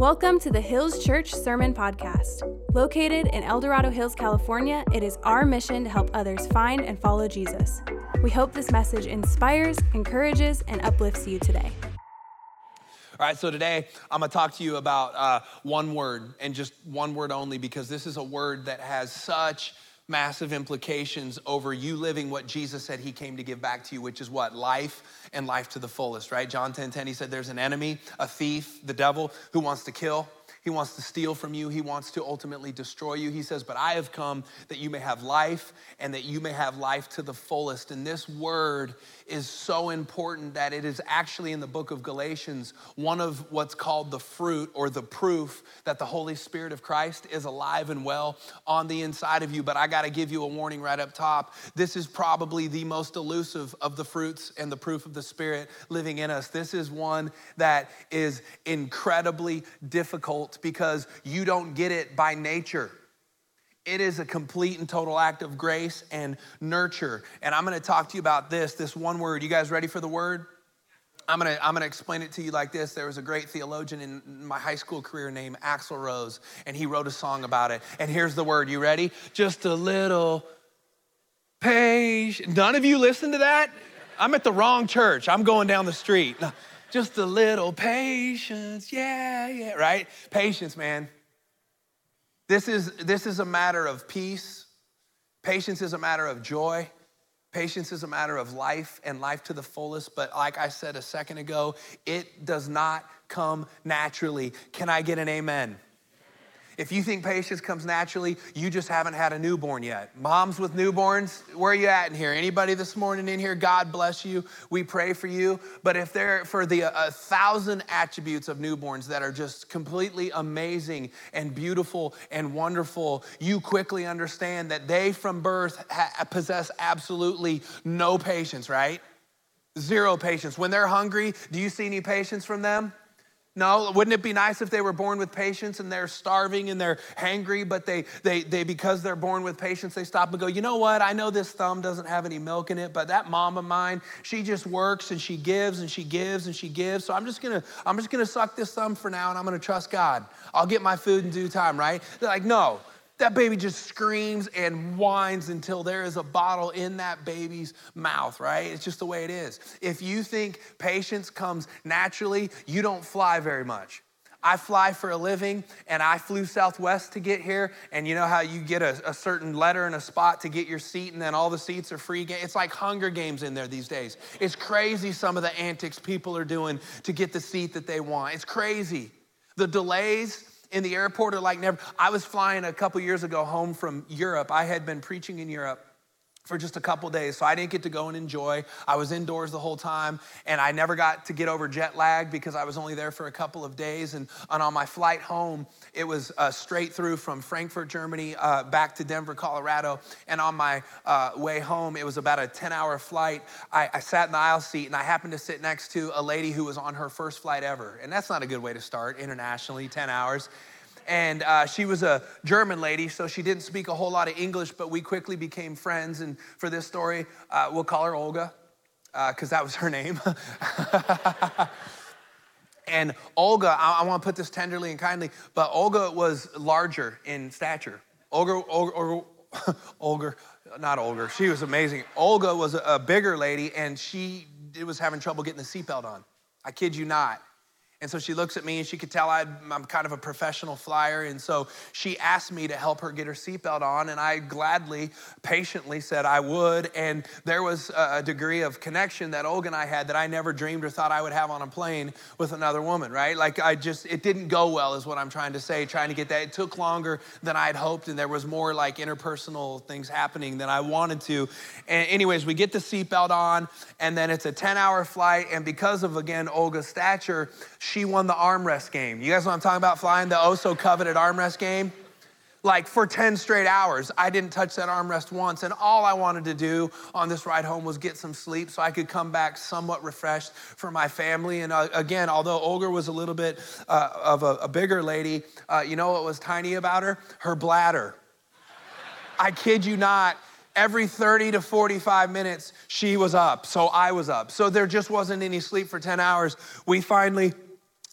Welcome to the Hills Church Sermon Podcast. Located in El Dorado Hills, California, it is our mission to help others find and follow Jesus. We hope this message inspires, encourages, and uplifts you today. All right, so today I'm gonna talk to you about uh, one word and just one word only because this is a word that has such massive implications over you living what Jesus said he came to give back to you, which is what? Life and life to the fullest, right? John 10 10, he said, There's an enemy, a thief, the devil, who wants to kill. He wants to steal from you. He wants to ultimately destroy you. He says, But I have come that you may have life and that you may have life to the fullest. And this word is so important that it is actually in the book of Galatians one of what's called the fruit or the proof that the Holy Spirit of Christ is alive and well on the inside of you. But I got to give you a warning right up top. This is probably the most elusive of the fruits and the proof of the Spirit living in us. This is one that is incredibly difficult because you don't get it by nature. It is a complete and total act of grace and nurture. And I'm gonna talk to you about this, this one word. You guys ready for the word? I'm gonna, I'm gonna explain it to you like this. There was a great theologian in my high school career named Axl Rose, and he wrote a song about it. And here's the word. You ready? Just a little patience. None of you listen to that? I'm at the wrong church. I'm going down the street. Just a little patience. Yeah, yeah, right? Patience, man. This is, this is a matter of peace. Patience is a matter of joy. Patience is a matter of life and life to the fullest. But like I said a second ago, it does not come naturally. Can I get an amen? If you think patience comes naturally, you just haven't had a newborn yet. Moms with newborns, where are you at in here? Anybody this morning in here? God bless you. We pray for you. But if they're for the uh, a thousand attributes of newborns that are just completely amazing and beautiful and wonderful, you quickly understand that they from birth ha- possess absolutely no patience, right? Zero patience. When they're hungry, do you see any patience from them? No, wouldn't it be nice if they were born with patience and they're starving and they're hangry, but they, they, they, because they're born with patience, they stop and go, you know what? I know this thumb doesn't have any milk in it, but that mom of mine, she just works and she gives and she gives and she gives. So I'm just gonna, I'm just gonna suck this thumb for now and I'm gonna trust God. I'll get my food in due time, right? They're like, no, that baby just screams and whines until there is a bottle in that baby's mouth, right? It's just the way it is. If you think patience comes naturally, you don't fly very much. I fly for a living and I flew Southwest to get here. And you know how you get a, a, certain letter and a spot to get your seat, and then all the seats are free? It's like Hunger Games in there these days. It's crazy some of the antics people are doing to get the seat that they want. It's crazy. The delays, in the airport are like never. I was flying a couple years ago home from Europe. I had been preaching in Europe for just a couple days. So I didn't get to go and enjoy. I was indoors the whole time and I never got to get over jet lag because I was only there for a couple of days. And, on my flight home, it was uh, straight through from Frankfurt, Germany, uh, back to Denver, Colorado. And on my uh, way home, it was about a 10 hour flight. I, I sat in the aisle seat and I happened to sit next to a lady who was on her first flight ever. And that's not a good way to start internationally, 10 hours and uh, she was a German lady, so she didn't speak a whole lot of English, but we quickly became friends. And for this story, uh, we'll call her Olga, because uh, that was her name. and Olga, I, I want to put this tenderly and kindly, but Olga was larger in stature. Olga, Olga, Olga, not Olga, she was amazing. Olga was a, a bigger lady, and she was having trouble getting the seatbelt on. I kid you not. And so she looks at me and she could tell i am kind of a professional flyer. And so she asked me to help her get her seatbelt on. And I gladly, patiently said I would. And there was a degree of connection that Olga and I had that I never dreamed or thought I would have on a plane with another woman, right? Like I just, it didn't go well, is what I'm trying to say, trying to get that. It took longer than I had hoped. And there was more like interpersonal things happening than I wanted to. And, anyways, we get the seatbelt on. And then it's a 10 hour flight. And because of, again, Olga's stature, she won the armrest game. You guys know what I'm talking about? Flying the oh so coveted armrest game? Like for 10 straight hours, I didn't touch that armrest once. And all I wanted to do on this ride home was get some sleep so I could come back somewhat refreshed for my family. And uh, again, although Olga was a little bit uh, of a, a, bigger lady, uh, you know what was tiny about her? Her bladder. I kid you not every 30 to 45 minutes, she was up. So I was up. So there just wasn't any sleep for 10 hours. We finally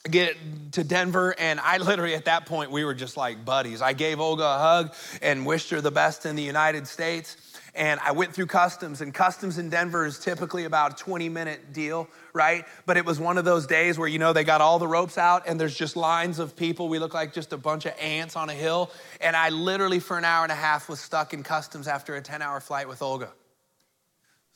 get to Denver, and I literally at that point we were just like buddies. I gave Olga a hug and wished her the best in the United States. And I went through customs, and customs in Denver is typically about a 20 minute deal, right? But it was one of those days where, you know, they got all the ropes out and there's just lines of people. We look like just a bunch of ants on a hill. And I literally, for an hour and a half, was stuck in customs after a 10 hour flight with Olga.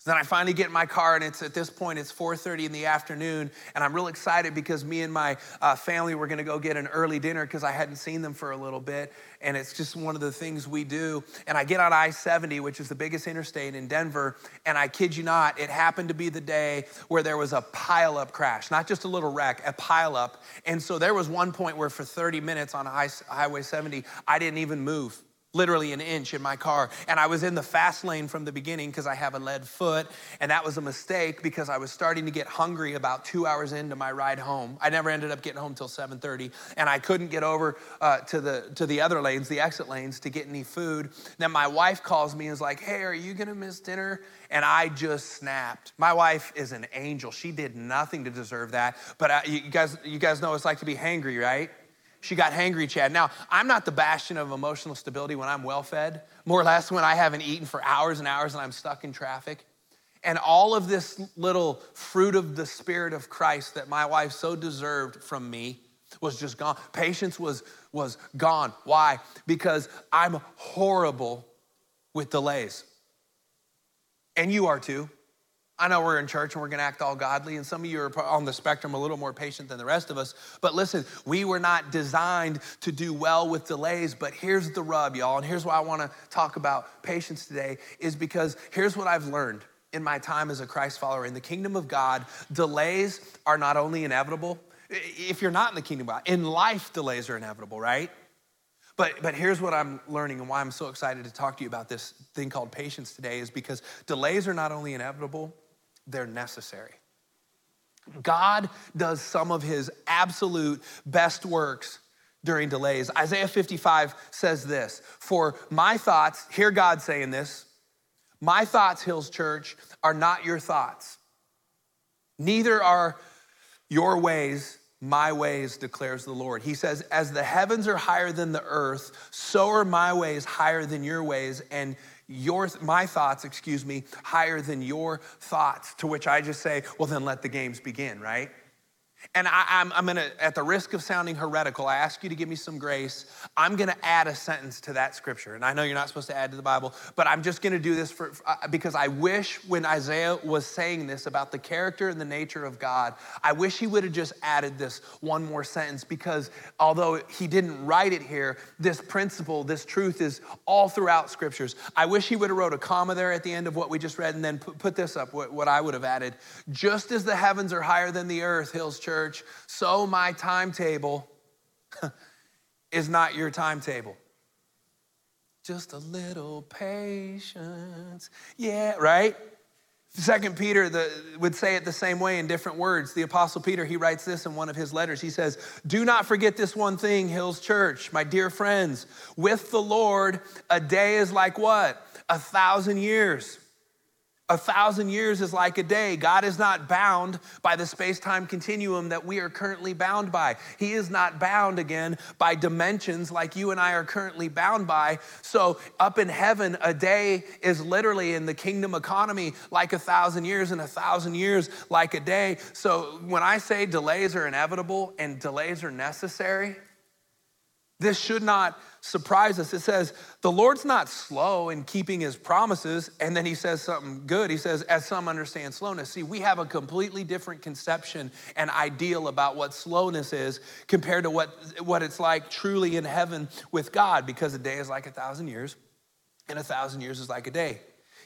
So then I finally get in my car, and it's at this point it's 4:30 in the afternoon, and I'm real excited because me and my uh, family were going to go get an early dinner because I hadn't seen them for a little bit, and it's just one of the things we do. And I get on I-70, which is the biggest interstate in Denver, and I kid you not, it happened to be the day where there was a pileup crash, not just a little wreck, a pileup. And so there was one point where for 30 minutes on Highway 70, I didn't even move literally an inch in my car. And I was in the fast lane from the beginning because I have a lead foot. And that was a mistake because I was starting to get hungry about two hours into my ride home. I never ended up getting home till 7.30. And I couldn't get over uh, to, the, to the other lanes, the exit lanes, to get any food. Then my wife calls me and is like, hey, are you gonna miss dinner? And I just snapped. My wife is an angel. She did nothing to deserve that. But uh, you, guys, you guys know what it's like to be hangry, right? She got hangry, Chad. Now, I'm not the bastion of emotional stability when I'm well fed, more or less when I haven't eaten for hours and hours and I'm stuck in traffic. And all of this little fruit of the Spirit of Christ that my wife so deserved from me was just gone. Patience was, was gone. Why? Because I'm horrible with delays. And you are too. I know we're in church and we're gonna act all godly, and some of you are on the spectrum a little more patient than the rest of us. But listen, we were not designed to do well with delays, but here's the rub, y'all, and here's why I wanna talk about patience today, is because here's what I've learned in my time as a Christ follower. In the kingdom of God, delays are not only inevitable, if you're not in the kingdom of God, in life, delays are inevitable, right? But, but here's what I'm learning and why I'm so excited to talk to you about this thing called patience today is because delays are not only inevitable, they're necessary. God does some of his absolute best works during delays. Isaiah 55 says this For my thoughts, hear God saying this, my thoughts, Hills Church, are not your thoughts. Neither are your ways my ways, declares the Lord. He says, As the heavens are higher than the earth, so are my ways higher than your ways, and your, my thoughts, excuse me, higher than your thoughts. To which I just say, well, then let the games begin, right? And I, am I'm, I'm gonna, at the risk of sounding heretical, I ask you to give me some grace. I'm gonna add a sentence to that scripture. And I know you're not supposed to add to the Bible, but I'm just gonna do this for, uh, because I wish when Isaiah was saying this about the character and the nature of God, I wish he would have just added this one more sentence because although he didn't write it here, this principle, this truth is all throughout scriptures. I wish he would have wrote a comma there at the end of what we just read and then put, put this up, what, what I would have added. Just as the heavens are higher than the earth, Hills Church, church, so my timetable is not your timetable. Just a little patience. Yeah, right? Second Peter the, would say it the same way in different words. The Apostle Peter, he writes this in one of his letters. He says, Do not forget this one thing, Hills Church, my dear friends. With the Lord, a day is like what? A thousand years. A thousand years is like a day. God is not bound by the space time continuum that we are currently bound by. He is not bound again by dimensions like you and I are currently bound by. So, up in heaven, a day is literally in the kingdom economy like a thousand years, and a thousand years like a day. So, when I say delays are inevitable and delays are necessary, this should not surprise us. It says, the Lord's not slow in keeping his promises. And then he says something good. He says, as some understand slowness. See, we have a completely different conception and ideal about what slowness is compared to what, what it's like truly in heaven with God, because a day is like a thousand years, and a thousand years is like a day.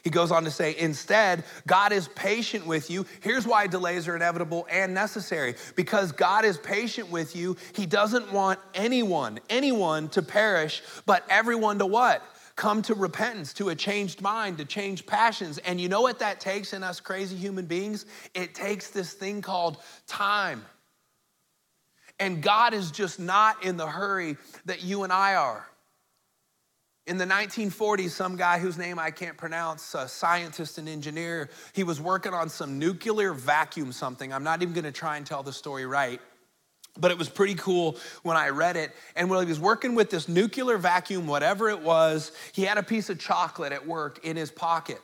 He goes on to say, instead, God is patient with you. Here's why delays are inevitable and necessary. Because God is patient with you, He doesn't want anyone, anyone to perish, but everyone to what? Come to repentance, to a changed mind, to change passions. And you know what that takes in us crazy human beings? It takes this thing called time. And God is just not in the hurry that you and I are. In the 1940s, some guy whose name I can't pronounce, a scientist and engineer, he was working on some nuclear vacuum something. I'm not even gonna try and tell the story right. but it was pretty cool when I read it. And while he was working with this nuclear vacuum, whatever it was, he had a piece of chocolate at work in his pocket.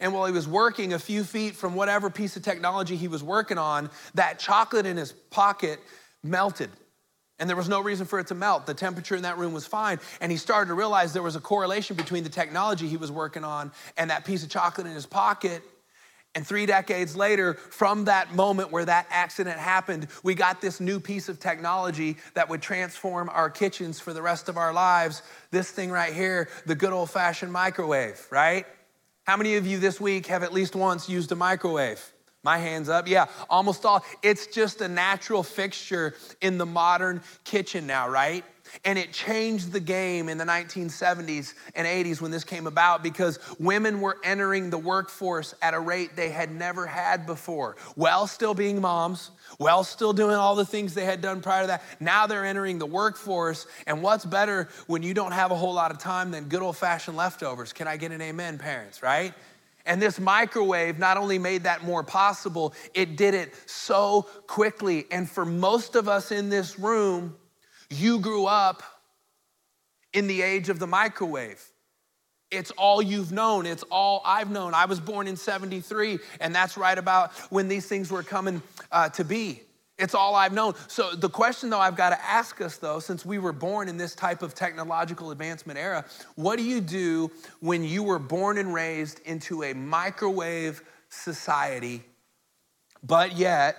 And while he was working a few feet from whatever piece of technology he was working on, that chocolate in his pocket melted. And there was no reason for it to melt. The temperature in that room was fine. And he started to realize there was a correlation between the technology he was working on and that piece of chocolate in his pocket. And three decades later, from that moment where that accident happened, we got this new piece of technology that would transform our kitchens for the rest of our lives. This thing right here, the good old fashioned microwave, right? How many of you this week have at least once used a microwave? My hands up. Yeah, almost all. It's just a natural fixture in the modern kitchen now, right? And it changed the game in the 1970s and 80s when this came about because women were entering the workforce at a rate they had never had before, while still being moms, while still doing all the things they had done prior to that. Now they're entering the workforce. And what's better when you don't have a whole lot of time than good old fashioned leftovers? Can I get an amen, parents, right? And this microwave not only made that more possible, it did it so quickly. And for most of us in this room, you grew up in the age of the microwave. It's all you've known. It's all I've known. I was born in 73, and that's right about when these things were coming uh, to be. It's all I've known. So, the question, though, I've got to ask us, though, since we were born in this type of technological advancement era, what do you do when you were born and raised into a microwave society, but yet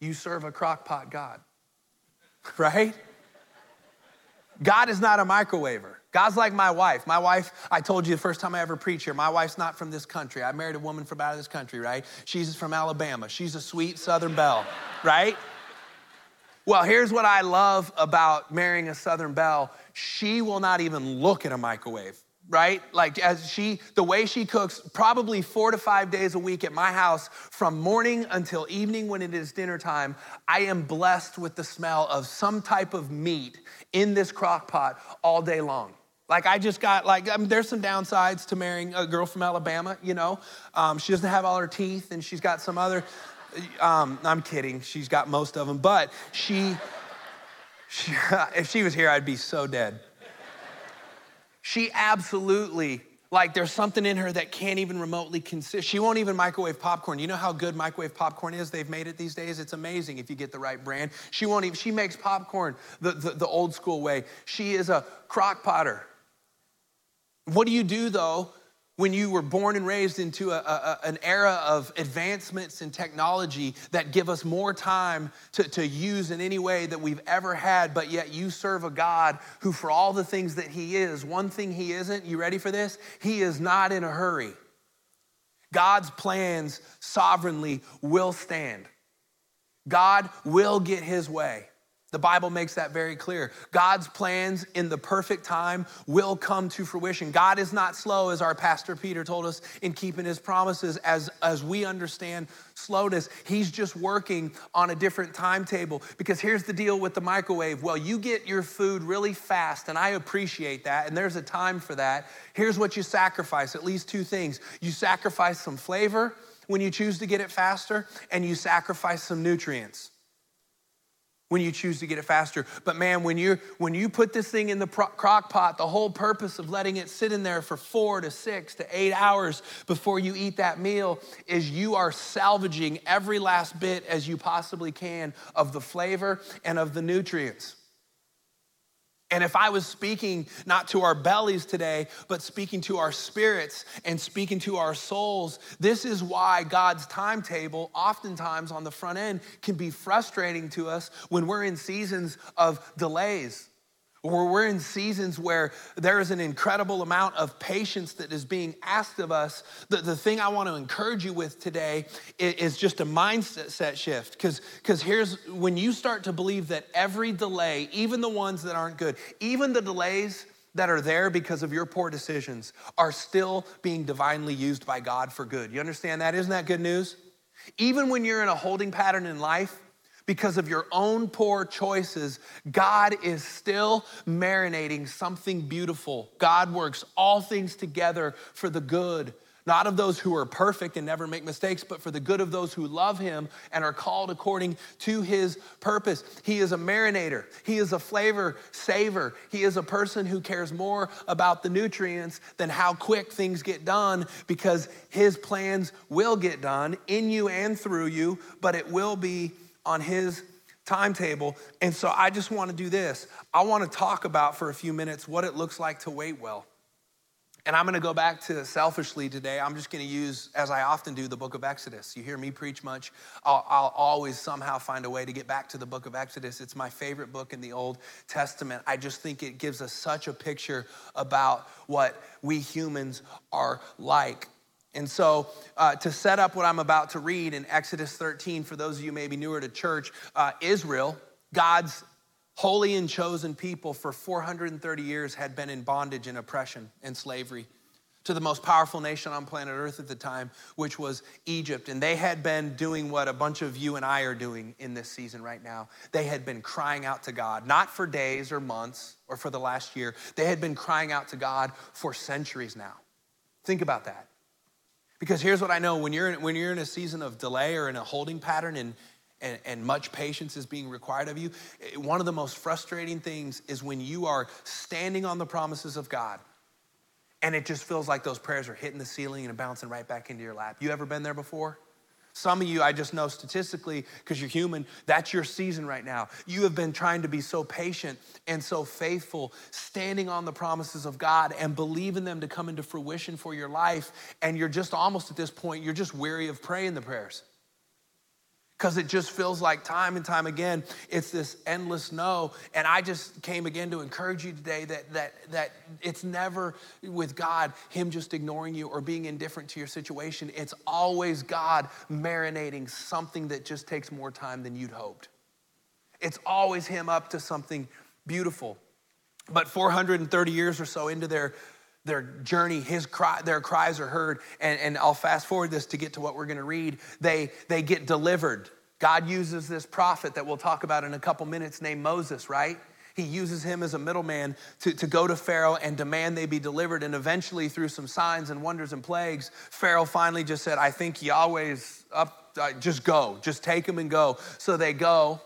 you serve a crockpot God? Right? God is not a microwaver. God's like my wife. My wife, I told you the first time I ever preached here, my wife's not from this country. I married a woman from out of this country, right? She's from Alabama. She's a sweet Southern belle, right? Well, here's what I love about marrying a Southern belle she will not even look at a microwave right? Like as she, the way she cooks, probably four to five days a week at my house from morning until evening when it is dinner time, I am blessed with the smell of some type of meat in this crock pot all day long. Like I just got like I mean, there's some downsides to marrying a girl from Alabama. You know, um, she doesn't have all her teeth, and she's got some other. Um, I'm kidding. She's got most of them, but she, she if she was here, I'd be so dead. She absolutely like there's something in her that can't even remotely consist. She won't even microwave popcorn. You know how good microwave popcorn is? They've made it these days. It's amazing if you get the right brand. She won't even, she makes popcorn the, the, the old school way. She is a crock potter. What do you do though when you were born and raised into a, a, an era of advancements in technology that give us more time to, to use in any way that we've ever had, but yet you serve a God who, for all the things that He is, one thing He isn't, you ready for this? He is not in a hurry. God's plans sovereignly will stand. God will get His way. The Bible makes that very clear. God's plans in the perfect time will come to fruition. God is not slow, as our pastor Peter told us, in keeping his promises as, as we understand slowness. He's just working on a different timetable. Because here's the deal with the microwave well, you get your food really fast, and I appreciate that, and there's a time for that. Here's what you sacrifice at least two things you sacrifice some flavor when you choose to get it faster, and you sacrifice some nutrients when you choose to get it faster. But man, when you when you put this thing in the crock pot, the whole purpose of letting it sit in there for 4 to 6 to 8 hours before you eat that meal is you are salvaging every last bit as you possibly can of the flavor and of the nutrients. And if I was speaking not to our bellies today, but speaking to our spirits and speaking to our souls, this is why God's timetable, oftentimes on the front end, can be frustrating to us when we're in seasons of delays or we're in seasons where there is an incredible amount of patience that is being asked of us. The, the thing I want to encourage you with today is, is just a mindset shift. Because here's when you start to believe that every delay, even the ones that aren't good, even the delays that are there because of your poor decisions, are still being divinely used by God for good. You understand that? Isn't that good news? Even when you're in a holding pattern in life, because of your own poor choices, God is still marinating something beautiful. God works all things together for the good not of those who are perfect and never make mistakes, but for the good of those who love him and are called according to his purpose. He is a marinator, he is a flavor saver, he is a person who cares more about the nutrients than how quick things get done because his plans will get done in you and through you, but it will be on his timetable. And so I just want to do this. I want to talk about for a few minutes what it looks like to wait well. And I'm going to go back to selfishly today. I'm just going to use, as I often do, the book of Exodus. You hear me preach much. I'll, I'll, always somehow find a way to get back to the book of Exodus. It's my favorite book in the Old Testament. I just think it gives us such a picture about what we humans are like. And so, uh, to set up what I'm about to read in Exodus 13, for those of you maybe newer to church, uh, Israel, God's holy and chosen people for 430 years had been in bondage and oppression and slavery to the most powerful nation on planet Earth at the time, which was Egypt. And they had been doing what a bunch of you and I are doing in this season right now. They had been crying out to God, not for days or months or for the last year. They had been crying out to God for centuries now. Think about that. Because here's what I know when you're, when you're in a season of delay or in a holding pattern and, and, and, much patience is being required of you. Eh, one of the most frustrating things is when you are standing on the promises of God and it just feels like those prayers are hitting the ceiling and bouncing right back into your lap. You ever been there before? Some of you, I just know statistically, because you're human, that's your season right now. You have been trying to be so patient and so faithful, standing on the promises of God and believing them to come into fruition for your life. And you're just almost at this point, you're just weary of praying the prayers because it just feels like time and time again it's this endless no. And i just came again to encourage you today that that that it's never with god him just ignoring you or being indifferent to your situation. It's always god marinating something that just takes more time than you'd hoped. It's always him up to something beautiful. But 430 years or so into their their journey, his cry, their cries are heard. And, and I'll fast forward this to get to what we're going to read. They, they get delivered. God uses this prophet that we'll talk about in a couple minutes named Moses, right? He uses him as a middleman to, to go to Pharaoh and demand they be delivered. And eventually, through some signs and wonders and plagues, Pharaoh finally just said, I think Yahweh's up, uh, just go, just take him and go. So they go.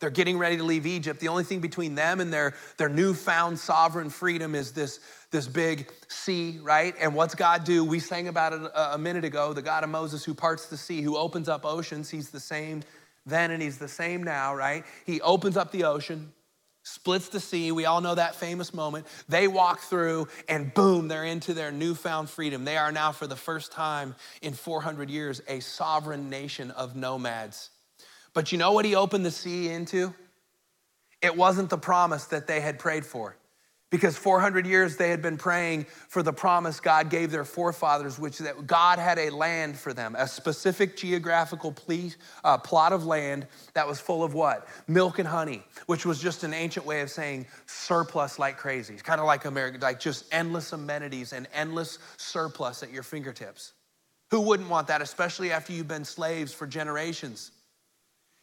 They're getting ready to leave Egypt. The only thing between them and their, their newfound sovereign freedom is this, this big sea, right? And what's God do? We sang about it a, a minute ago the God of Moses who parts the sea, who opens up oceans. He's the same then and he's the same now, right? He opens up the ocean, splits the sea. We all know that famous moment. They walk through, and boom, they're into their newfound freedom. They are now, for the first time in 400 years, a sovereign nation of nomads but you know what he opened the sea into? It wasn't the promise that they had prayed for. Because 400 years they had been praying for the promise God gave their forefathers, which that God had a land for them, a specific geographical uh, plot of land that was full of what? Milk and honey, which was just an ancient way of saying surplus like crazy. It's kind of like America, like just endless amenities and endless surplus at your fingertips. Who wouldn't want that, especially after you've been slaves for generations?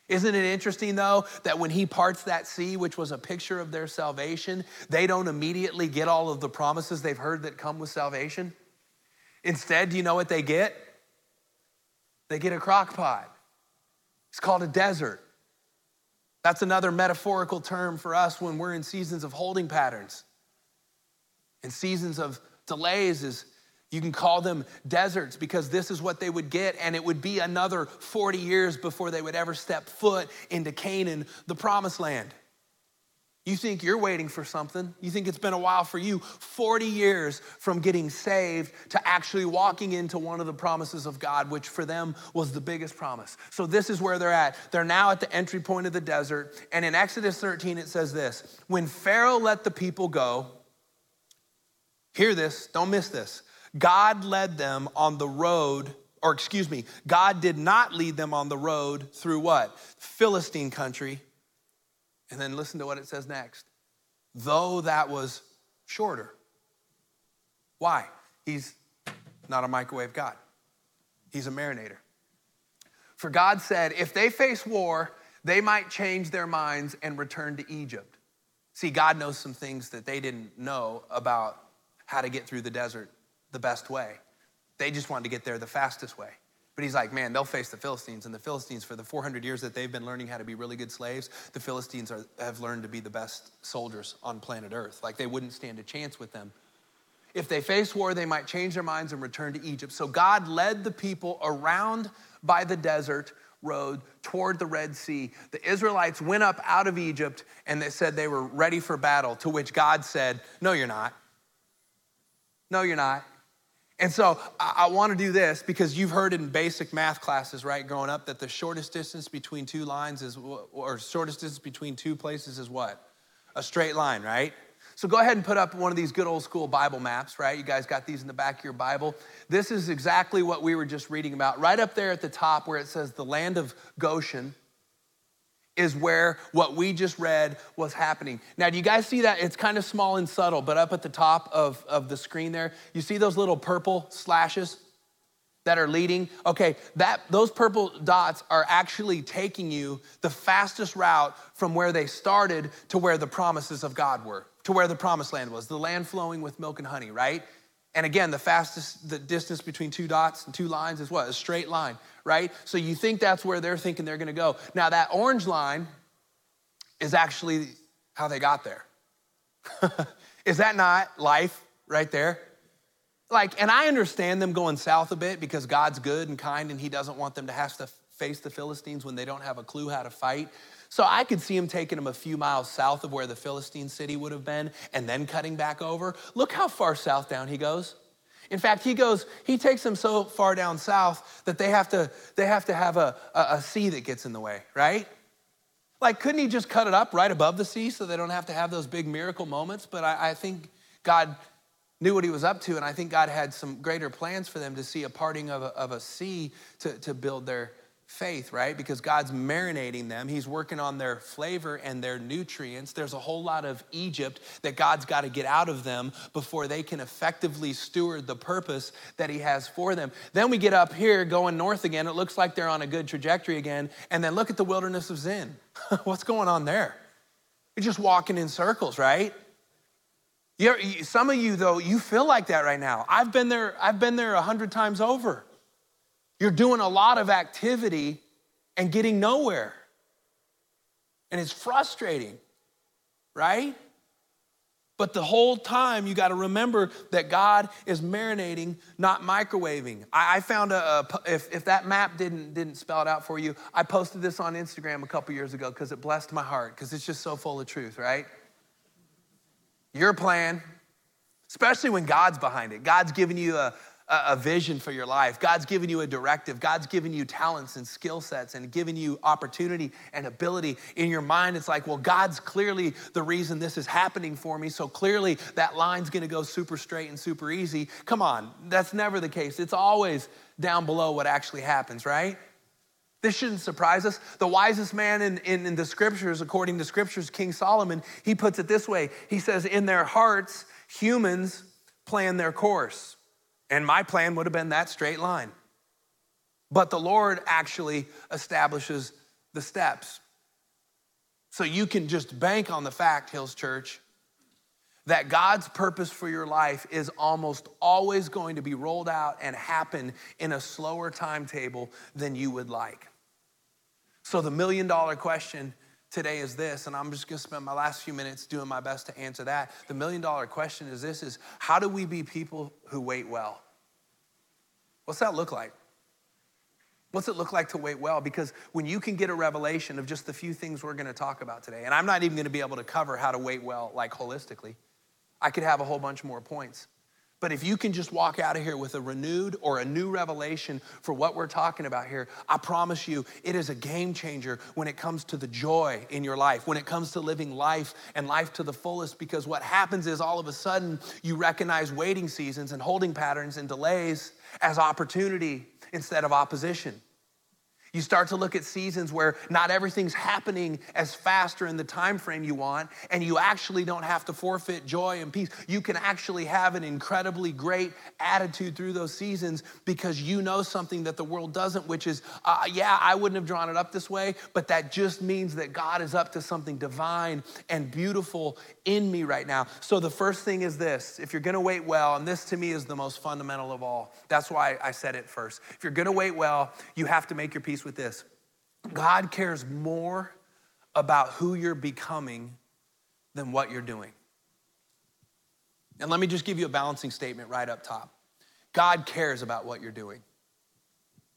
Isn't it interesting, though, that when he parts that sea, which was a picture of their salvation, they don't immediately get all of the promises they've heard that come with salvation? Instead, do you know what they get? They get a crock pot. It's called a desert. That's another metaphorical term for us when we're in seasons of holding patterns. And seasons of delays is you can call them deserts because this is what they would get, and it would be another 40 years before they would ever step foot into Canaan, the promised land. You think you're waiting for something. You think it's been a while for you. 40 years from getting saved to actually walking into one of the promises of God, which for them was the biggest promise. So, this is where they're at. They're now at the entry point of the desert. And in Exodus 13, it says this When Pharaoh let the people go, hear this, don't miss this. God led them on the road, or excuse me, God did not lead them on the road through what? Philistine country. And then listen to what it says next. Though that was shorter. Why? He's not a microwave God, He's a marinator. For God said, if they face war, they might change their minds and return to Egypt. See, God knows some things that they didn't know about how to get through the desert the best way. They just wanted to get there the fastest way. But he's like, man, they'll face the Philistines. And the Philistines, for the 400 years that they've been learning how to be really good slaves, the Philistines are, have learned to be the best soldiers on planet Earth. Like they wouldn't stand a chance with them. If they face war, they might change their minds and return to Egypt. So God led the people around by the desert road toward the Red Sea. The Israelites went up out of Egypt and they said they were ready for battle, to which God said, No, you're not. No, you're not. And so I, want to do this because you've heard in basic math classes, right, growing up, that the shortest distance between two lines is, or shortest distance between two places is what? A straight line, right? So go ahead and put up one of these good old school Bible maps, right? You guys got these in the back of your Bible. This is exactly what we were just reading about. Right up there at the top where it says the land of Goshen is where what we just read was happening. Now, do you guys see that? It's kind of small and subtle, but up at the top of, of the screen there, you see those little purple slashes that are leading? Okay, that those purple dots are actually taking you the fastest route from where they started to where the promises of God were, to where the promised land was, the land flowing with milk and honey, right? And again, the fastest, the distance between two dots and two lines is what? A straight line, right? So you think that's where they're thinking they're gonna go. Now, that orange line is actually how they got there. is that not life right there? Like, and I understand them going south a bit because God's good and kind and He doesn't want them to have to face the Philistines when they don't have a clue how to fight. So I could see him taking them a few miles south of where the Philistine city would have been and then cutting back over. Look how far south down he goes. In fact, he goes, he takes them so far down south that they have to, they have to have a, a, a sea that gets in the way, right? Like, couldn't he just cut it up right above the sea so they don't have to have those big miracle moments? But I, I think God knew what he was up to, and I think God had some greater plans for them to see a parting of a, of a sea to, to build their, faith, right? Because God's marinating them. He's working on their flavor and their nutrients. There's a whole lot of Egypt that God's got to get out of them before they can effectively steward the purpose that He has for them. Then we get up here going north again. It looks like they're on a good trajectory again. And then look at the wilderness of Zin. What's going on there? You're just walking in circles, right? You're, some of you, though, you feel like that right now. I've been there, I've been there a hundred times over. You're doing a lot of activity and getting nowhere. And it's frustrating, right? But the whole time, you got to remember that God is marinating, not microwaving. I, I found a, a, if, if that map didn't, didn't spell it out for you, I posted this on Instagram a couple years ago because it blessed my heart, because it's just so full of truth, right? Your plan, especially when God's behind it. God's giving you a, a vision for your life. God's given you a directive. God's given you talents and skill sets and given you opportunity and ability. In your mind, it's like, well, God's clearly the reason this is happening for me. So clearly that line's gonna go super straight and super easy. Come on, that's never the case. It's always down below what actually happens, right? This shouldn't surprise us. The wisest man in, in, in, the scriptures, according to scriptures, King Solomon, he puts it this way He says, In their hearts, humans plan their course. And my plan would have been that straight line. But the Lord actually establishes the steps. So you can just bank on the fact, Hills Church, that God's purpose for your life is almost always going to be rolled out and happen in a slower timetable than you would like. So the million dollar question today is this, and I'm just gonna spend my last few minutes doing my best to answer that. The million dollar question is this is how do we be people who wait well? What's that look like? What's it look like to wait well? Because when you can get a revelation of just the few things we're gonna talk about today, and I'm not even gonna be able to cover how to wait well, like holistically, I could have a whole bunch more points. But if you can just walk out of here with a renewed or a new revelation for what we're talking about here, I promise you, it is a game changer when it comes to the joy in your life, when it comes to living life and life to the fullest. Because what happens is all of a sudden you recognize waiting seasons and holding patterns and delays as opportunity instead of opposition. You start to look at seasons where not everything's happening as fast or in the time frame you want, and you actually don't have to forfeit joy and peace. You can actually have an incredibly great attitude through those seasons because you know something that the world doesn't, which is, uh, yeah, I wouldn't have drawn it up this way, but that just means that God is up to something divine and beautiful in me right now. So the first thing is this if you're gonna wait well, and this to me is the most fundamental of all, that's why I said it first. If you're gonna wait well, you have to make your peace with this God cares more about who you're becoming than what you're doing. And let me just give you a balancing statement right up top God cares about what you're doing.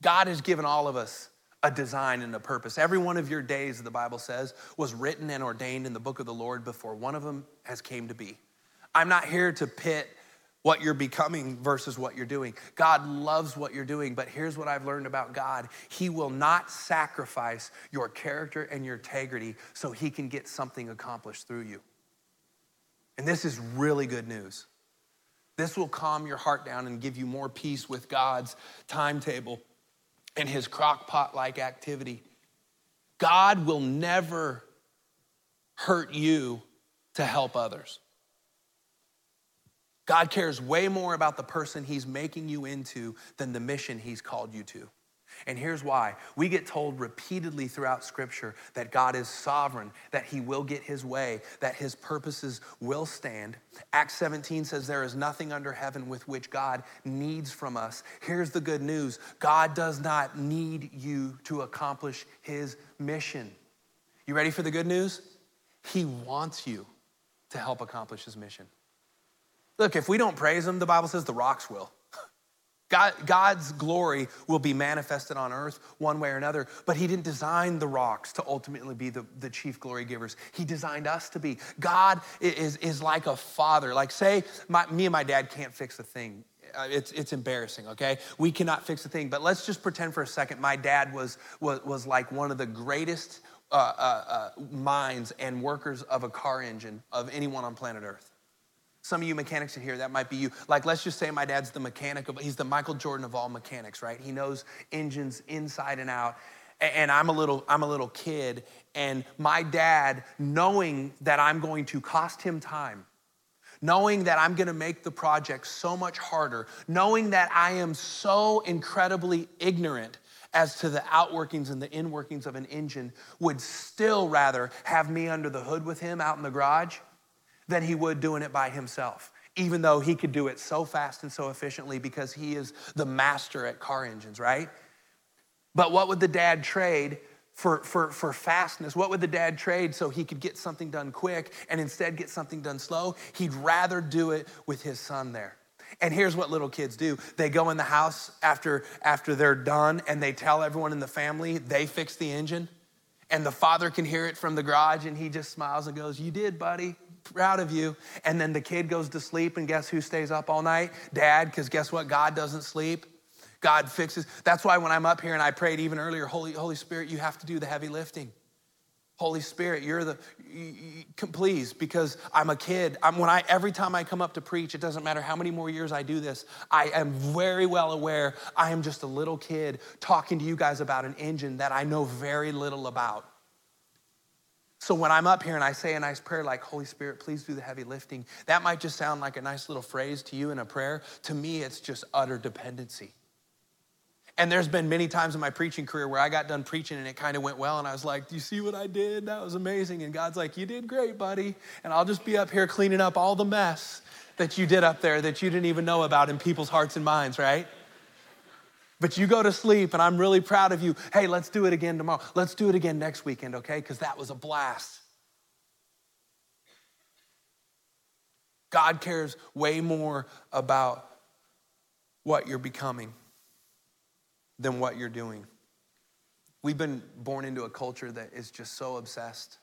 God has given all of us a design and a purpose. Every one of your days, the Bible says, was written and ordained in the book of the Lord before one of them has came to be. I'm not here to pit what you're becoming versus what you're doing. God loves what you're doing, but here's what I've learned about God He will not sacrifice your character and your integrity so He can get something accomplished through you. And this is really good news. This will calm your heart down and give you more peace with God's timetable and His crockpot like activity. God will never hurt you to help others. God cares way more about the person he's making you into than the mission he's called you to. And here's why. We get told repeatedly throughout Scripture that God is sovereign, that He will get His way, that His purposes will stand. Acts 17 says there is nothing under heaven with which God needs from us. Here's the good news God does not need you to accomplish His mission. You ready for the good news? He wants you to help accomplish His mission. Look, if we don't praise him, the Bible says the rocks will. God, God's glory will be manifested on earth one way or another, but He didn't design the rocks to ultimately be the, the chief glory givers. He designed us to be. God is, is like a father. Like, say, my, me and my dad can't fix a thing. Uh, it's, it's embarrassing, okay? We cannot fix a thing, but let's just pretend for a second my dad was, was, was like one of the greatest uh, uh, uh minds and workers of a car engine of anyone on planet Earth. Some of you mechanics in here, that might be you. Like, let's just say my dad's the mechanic of, he's the Michael Jordan of all mechanics, right? He knows engines inside and out. And I'm a little, I'm a little kid, and my dad, knowing that I'm going to cost him time, knowing that I'm gonna make the project so much harder, knowing that I am so incredibly ignorant as to the outworkings and the inworkings of an engine, would still rather have me under the hood with him out in the garage than he would doing it by himself, even though he could do it so fast and so efficiently because he is the master at car engines, right? But what would the dad trade for, for, for fastness? What would the dad trade so he could get something done quick and instead get something done slow? He'd rather do it with his son there. And here's what little kids do. They go in the house after, after they're done and they tell everyone in the family they fixed the engine. And the father can hear it from the garage and he just smiles and goes, You did, buddy proud of you. And then the kid goes to sleep, and guess who stays up all night? Dad, because guess what? God doesn't sleep. God fixes. That's why when I'm up here and I prayed even earlier, Holy, Holy Spirit, you have to do the heavy lifting. Holy Spirit, you're the, you, you, please, because I'm a kid. I'm, when I, every time I come up to preach, it doesn't matter how many more years I do this, I am very well aware I am just a little kid talking to you guys about an engine that I know very little about. So when I'm up here and I say a nice prayer like, Holy Spirit, please do the heavy lifting, that might just sound like a nice little phrase to you in a prayer. To me, it's just utter dependency. And there's been many times in my preaching career where I got done preaching and it kind of went well, and I was like, Do you see what I did? That was amazing. And God's like, You did great, buddy. And I'll just be up here cleaning up all the mess that you did up there that you didn't even know about in people's hearts and minds, right? But you go to sleep, and I'm really proud of you. Hey, let's do it again tomorrow. Let's do it again next weekend, okay? Because that was a blast. God cares way more about what you're becoming than what you're doing. We've been born into a culture that is just so obsessed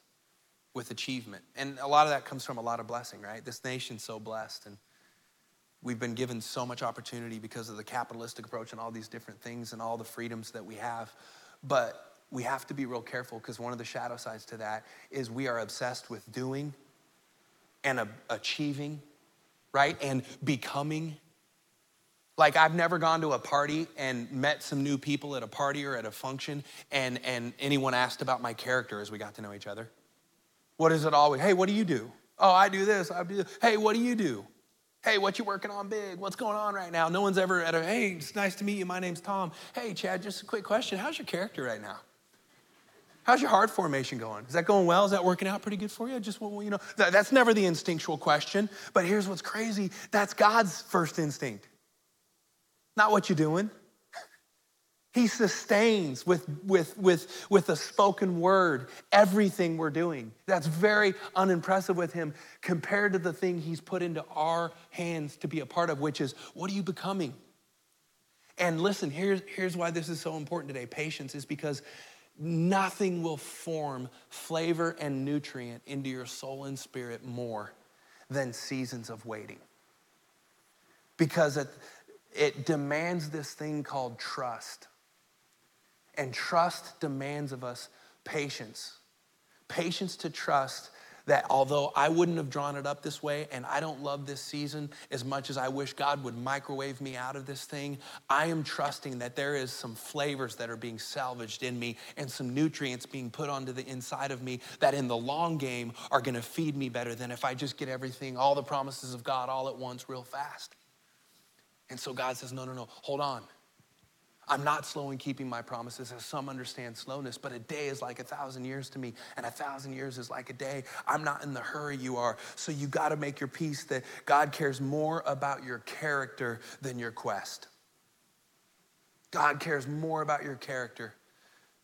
with achievement. And a lot of that comes from a lot of blessing, right? This nation's so blessed. And We've been given so much opportunity because of the capitalistic approach and all these different things and all the freedoms that we have. But we have to be real careful because one of the shadow sides to that is we are obsessed with doing and achieving, right? And becoming. Like I've never gone to a party and met some new people at a party or at a function and, and anyone asked about my character as we got to know each other. What is it always? Hey, what do you do? Oh, I do this, I do this. Hey, what do you do? Hey, what you working on big? What's going on right now? No one's ever at a, hey, it's nice to meet you. My name's Tom. Hey, Chad, just a quick question. How's your character right now? How's your heart formation going? Is that going well? Is that working out pretty good for you? Just, well, you know, that's never the instinctual question. But here's what's crazy that's God's first instinct not what you're doing. He sustains with, with, with, with a spoken word everything we're doing. That's very unimpressive with him compared to the thing he's put into our hands to be a part of, which is what are you becoming? And listen, here's, here's why this is so important today patience is because nothing will form flavor and nutrient into your soul and spirit more than seasons of waiting. Because at, it demands this thing called trust. And trust demands of us patience. Patience to trust that although I wouldn't have drawn it up this way and I don't love this season as much as I wish God would microwave me out of this thing, I am trusting that there is some flavors that are being salvaged in me and some nutrients being put onto the inside of me that in the long game are gonna feed me better than if I just get everything, all the promises of God all at once real fast. And so God says, No, no, no, hold on. I'm not slow in keeping my promises, as some understand slowness, but a day is like a thousand years to me, and a thousand years is like a day. I'm not in the hurry you are. So you got to make your peace that God cares more about your character than your quest. God cares more about your character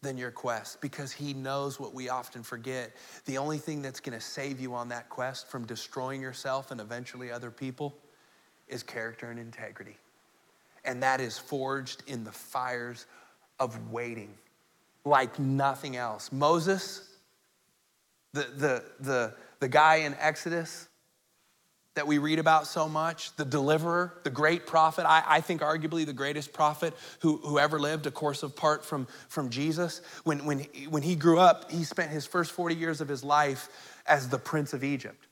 than your quest because he knows what we often forget. The only thing that's going to save you on that quest from destroying yourself and eventually other people is character and integrity. And that is forged in the fires of waiting like nothing else. Moses, the, the, the, the guy in Exodus that we read about so much, the deliverer, the great prophet, I, I think arguably the greatest prophet who, who ever lived, of course, apart from, from Jesus. When, when, when he grew up, he spent his first 40 years of his life as the prince of Egypt.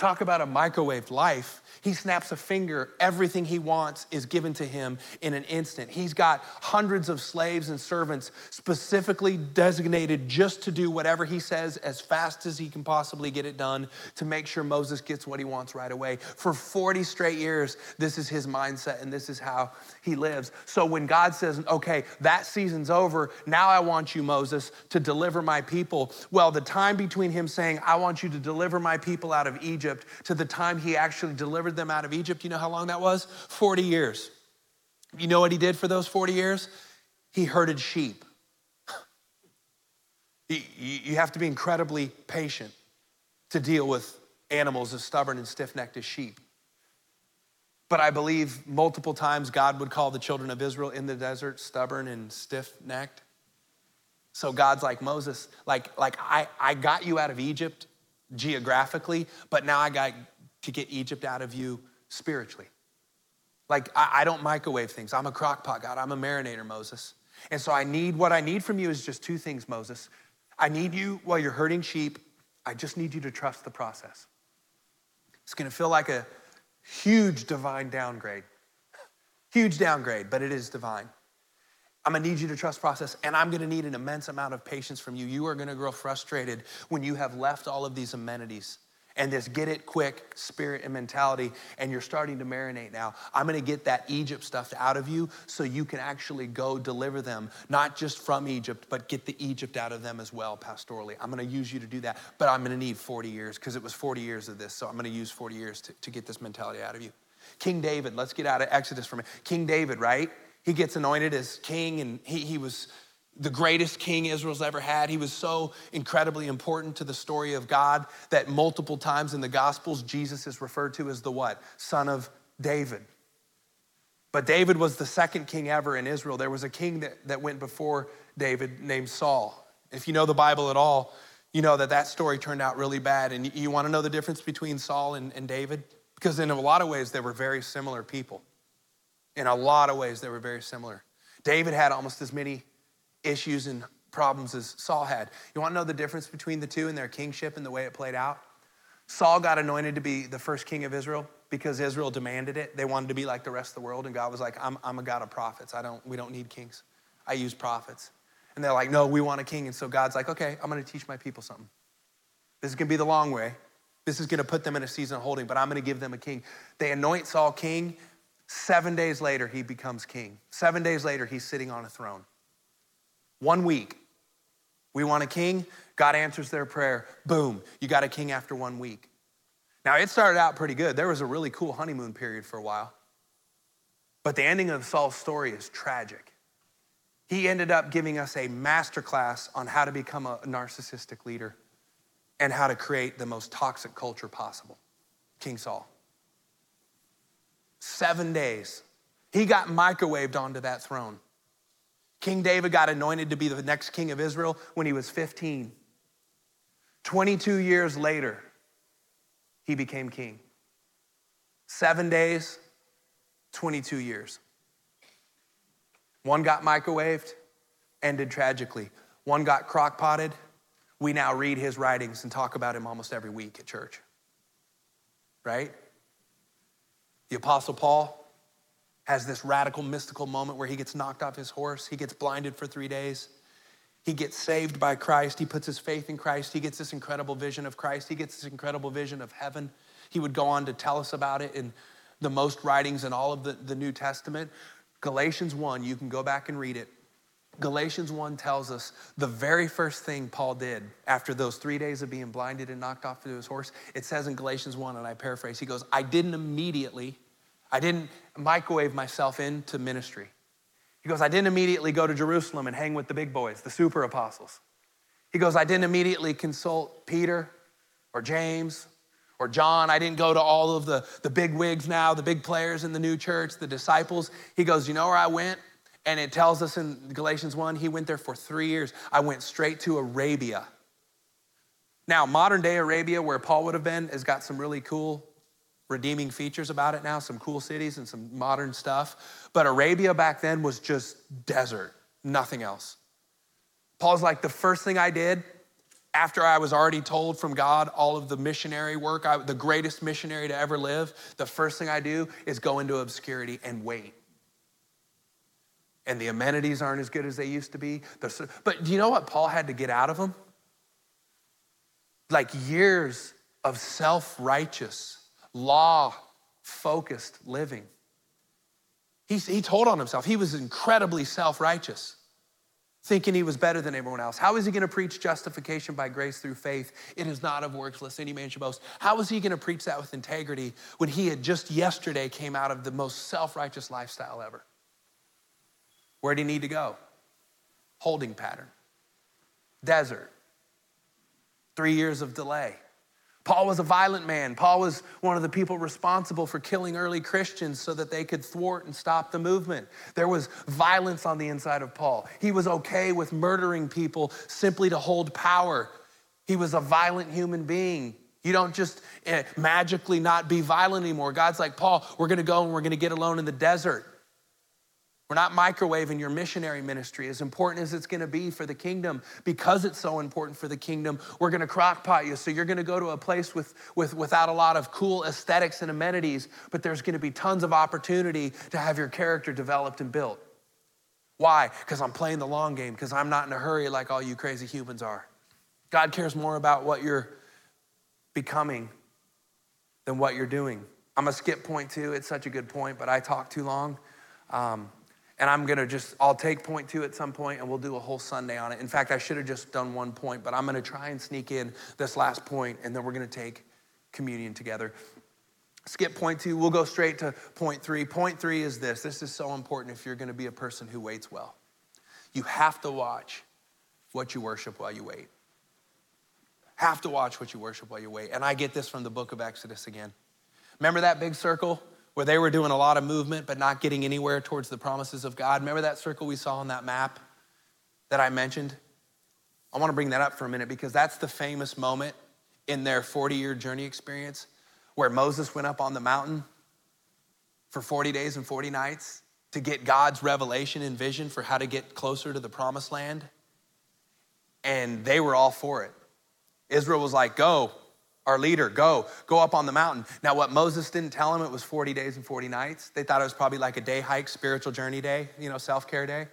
Talk about a microwaved life. He snaps a finger, everything he wants is given to him in an instant. He's got hundreds of slaves and servants specifically designated just to do whatever he says as fast as he can possibly get it done to make sure Moses gets what he wants right away. For 40 straight years, this is his mindset and this is how he lives. So when God says, okay, that season's over, now I want you, Moses, to deliver my people, well, the time between him saying, I want you to deliver my people out of Egypt Egypt to the time he actually delivered them out of Egypt. You know how long that was? 40 years. You know what he did for those 40 years? He herded sheep. You have to be incredibly patient to deal with animals as stubborn and stiff necked as sheep. But I believe multiple times God would call the children of Israel in the desert stubborn and stiff necked. So God's like Moses, like, like I, I got you out of Egypt geographically, but now I got to get Egypt out of you spiritually. Like, I, I don't microwave things. I'm a crock pot God. I'm a marinator, Moses. And so I need, what I need from you is just two things, Moses. I need you while you're herding sheep, I just need you to trust the process. It's gonna feel like a huge divine downgrade. Huge downgrade, but it is divine. I'm gonna need you to trust process, and I'm gonna need an immense amount of patience from you. You are gonna grow frustrated when you have left all of these amenities and this get it quick spirit and mentality, and you're starting to marinate now. I'm gonna get that Egypt stuff out of you so you can actually go deliver them, not just from Egypt, but get the Egypt out of them as well, pastorally. I'm gonna use you to do that, but I'm gonna need 40 years because it was 40 years of this, so I'm gonna use 40 years to, to get this mentality out of you. King David, let's get out of Exodus for a minute. King David, right? He gets anointed as king, and he, he was the greatest king Israel's ever had. He was so incredibly important to the story of God that multiple times in the Gospels, Jesus is referred to as the what? Son of David. But David was the second king ever in Israel. There was a king that, that went before David named Saul. If you know the Bible at all, you know that that story turned out really bad. And you, want to know the difference between Saul and, and David? Because in a lot of ways, they were very similar people. In a lot of ways, they were very similar. David had almost as many issues and problems as Saul had. You want to know the difference between the two and their kingship and the way it played out? Saul got anointed to be the first king of Israel. because Israel demanded it. They wanted to be like the rest of the world, and God was like, I'm, I'm a God of prophets. I don't, we don't need kings. I use prophets. And they're like, no, we want a king. And so God's like, okay, I'm gonna teach my people something. This is gonna be the long way. This is gonna put them in a season of holding, but I'm gonna give them a king. They anoint Saul king. Seven days later, he becomes king. Seven days later, he's sitting on a throne. One week, we want a king. God answers their prayer. Boom, you got a king after one week. Now, it started out pretty good. There was a really cool honeymoon period for a while. But the ending of Saul's story is tragic. He ended up giving us a masterclass on how to become a narcissistic leader and how to create the most toxic culture possible. King Saul. Seven days. He got microwaved onto that throne. King David got anointed to be the next king of Israel when he was 15. 22 years later, he became king. Seven days, 22 years. One got microwaved, ended tragically. One got crock potted. We now read his writings and talk about him almost every week at church. Right? The Apostle Paul has this radical mystical moment where he gets knocked off his horse, he gets blinded for three days. He gets saved by Christ. He puts his faith in Christ. He gets this incredible vision of Christ. He gets this incredible vision of heaven. He would go on to tell us about it in the most writings in all of the, the New Testament. Galatians 1, you can go back and read it. Galatians 1 tells us the very first thing Paul did after those three days of being blinded and knocked off to his horse. It says in Galatians 1, and I paraphrase, he goes, I didn't immediately, I didn't microwave myself into ministry. He goes, I didn't immediately go to Jerusalem and hang with the big boys, the super apostles. He goes, I didn't immediately consult Peter or James or John. I didn't go to all of the, the big wigs now, the big players in the new church, the disciples. He goes, You know where I went? And it tells us in Galatians 1, he went there for three years. I went straight to Arabia. Now, modern day Arabia, where Paul would have been, has got some really cool redeeming features about it now, some cool cities and some modern stuff. But Arabia back then was just desert, nothing else. Paul's like, the first thing I did after I was already told from God all of the missionary work, I, the greatest missionary to ever live, the first thing I do is go into obscurity and wait. And the amenities aren't as good as they used to be. But do you know what Paul had to get out of them? Like years of self righteous law focused living. He, he told on himself, he was incredibly self righteous, thinking he was better than everyone else. How is he going to preach justification by grace through faith? It is not of works, lest any man should boast. How is he going to preach that with integrity when he had just yesterday came out of the most self righteous lifestyle ever? Where did he need to go? Holding pattern, desert, three years of delay. Paul was a violent man. Paul was one of the people responsible for killing early Christians so that they could thwart and stop the movement. There was violence on the inside of Paul. He was okay with murdering people simply to hold power. He was a violent human being. You don't just eh, magically not be violent anymore. God's like, Paul, we're gonna go and we're gonna get alone in the desert. We're not microwaving your missionary ministry, as important as it's gonna be for the kingdom. Because it's so important for the kingdom, we're gonna crockpot you. So you're gonna go to a place with, with, without a lot of cool aesthetics and amenities, but there's gonna be tons of opportunity to have your character developed and built. Why? Because I'm playing the long game, because I'm not in a hurry like all you crazy humans are. God cares more about what you're becoming than what you're doing. I'm gonna skip point two. It's such a good point, but I talk too long. Um, and I'm gonna just, I'll take point two at some point and we'll do a whole Sunday on it. In fact, I should have just done one point, but I'm gonna try and sneak in this last point and then we're gonna take communion together. Skip point two, we'll go straight to point three. Point three is this this is so important if you're gonna be a person who waits well. You have to watch what you worship while you wait. Have to watch what you worship while you wait. And I get this from the book of Exodus again. Remember that big circle? Where they were doing a lot of movement but not getting anywhere towards the promises of God. Remember that circle we saw on that map that I mentioned? I want to bring that up for a minute because that's the famous moment in their 40 year journey experience where Moses went up on the mountain for 40 days and 40 nights to get God's revelation and vision for how to get closer to the promised land. And they were all for it. Israel was like, Go, our leader, go, go up on the mountain. Now, what Moses didn't tell him, it was 40 days and 40 nights. They thought it was probably like a day hike, spiritual journey day, you know, self care day.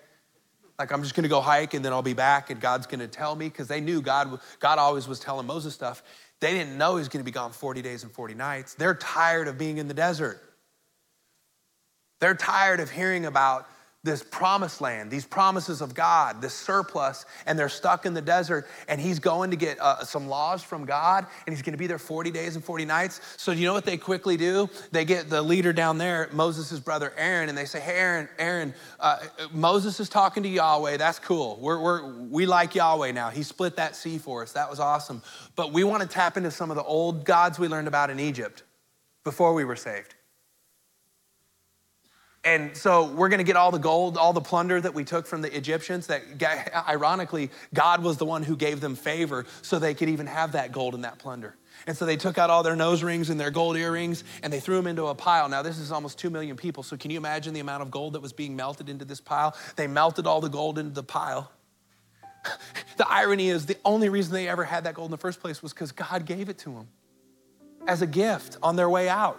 Like, I'm just gonna go hike and then I'll be back and God's gonna tell me, because they knew God, God always was telling Moses stuff. They didn't know he was gonna be gone 40 days and 40 nights. They're tired of being in the desert. They're tired of hearing about this promised land, these promises of God, this surplus, and they're stuck in the desert. And he's going to get uh, some laws from God, and he's going to be there 40 days and 40 nights. So, you know what they quickly do? They get the leader down there, Moses' brother Aaron, and they say, Hey, Aaron, Aaron, uh, Moses is talking to Yahweh. That's cool. We're, we're, we like Yahweh now. He split that sea for us. That was awesome. But we want to tap into some of the old gods we learned about in Egypt before we were saved. And so we're going to get all the gold, all the plunder that we took from the Egyptians. That ironically, God was the one who gave them favor so they could even have that gold and that plunder. And so they took out all their nose rings and their gold earrings and they threw them into a pile. Now, this is almost 2 million people. So, can you imagine the amount of gold that was being melted into this pile? They melted all the gold into the pile. the irony is, the only reason they ever had that gold in the first place was because God gave it to them as a gift on their way out.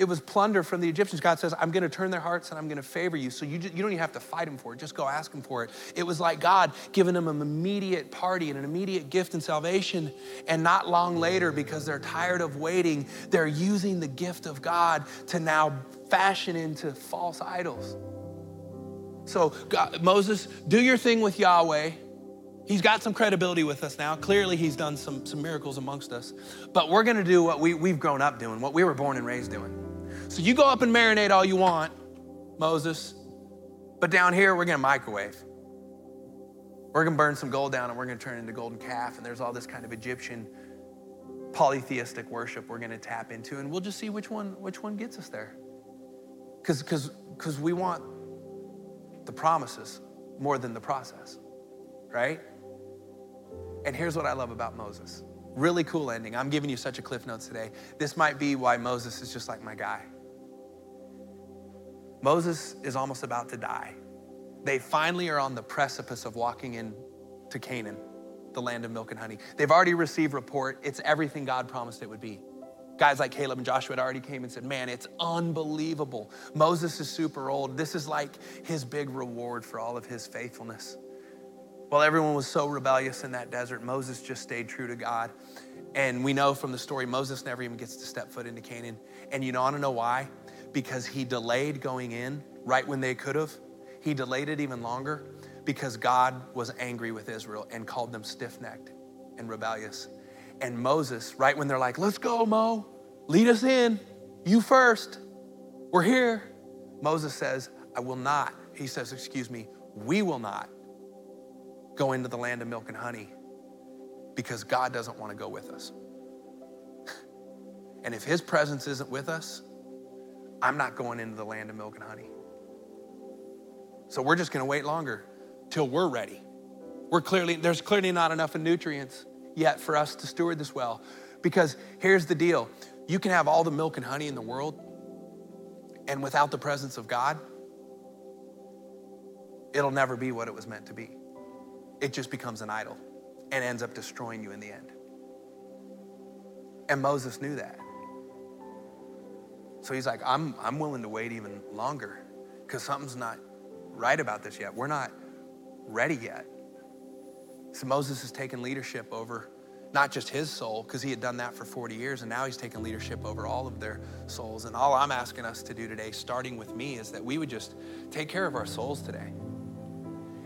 It was plunder from the Egyptians. God says, I'm going to turn their hearts and I'm going to favor you. So you, just, you don't even have to fight them for it. Just go ask them for it. It was like God giving them an immediate party and an immediate gift and salvation. And not long later, because they're tired of waiting, they're using the gift of God to now fashion into false idols. So, God, Moses, do your thing with Yahweh. He's got some credibility with us now. Clearly, he's done some, some miracles amongst us. But we're going to do what we, we've grown up doing, what we were born and raised doing. So you go up and marinate all you want, Moses, but down here we're gonna microwave. We're gonna burn some gold down and we're gonna turn it into golden calf, and there's all this kind of Egyptian polytheistic worship we're gonna tap into, and we'll just see which one which one gets us there. Because we want the promises more than the process, right? And here's what I love about Moses. Really cool ending. I'm giving you such a cliff notes today. This might be why Moses is just like my guy. Moses is almost about to die. They finally are on the precipice of walking into Canaan, the land of milk and honey. They've already received report. It's everything God promised it would be. Guys like Caleb and Joshua had already came and said, Man, it's unbelievable. Moses is super old. This is like his big reward for all of his faithfulness. While everyone was so rebellious in that desert, Moses just stayed true to God. And we know from the story, Moses never even gets to step foot into Canaan. And you I don't know why because he delayed going in right when they could have. He delayed it even longer because God was angry with Israel and called them stiff necked and rebellious. And Moses, right when they're like, let's go, Mo, lead us in, you first, we're here. Moses says, I will not. He says, excuse me, we will not go into the land of milk and honey because God doesn't want to go with us. and if his presence isn't with us, I'm not going into the land of milk and honey. So we're just going to wait longer till we're ready. We're clearly, there's clearly not enough of nutrients yet for us to steward this well. Because here's the deal you can have all the milk and honey in the world, and without the presence of God, it'll never be what it was meant to be. It just becomes an idol and ends up destroying you in the end. And Moses knew that. So he's like, I'm, I'm willing to wait even longer because something's not right about this yet. We're not ready yet. So Moses has taken leadership over not just his soul, because he had done that for 40 years, and now he's taken leadership over all of their souls. And all I'm asking us to do today, starting with me, is that we would just take care of our souls today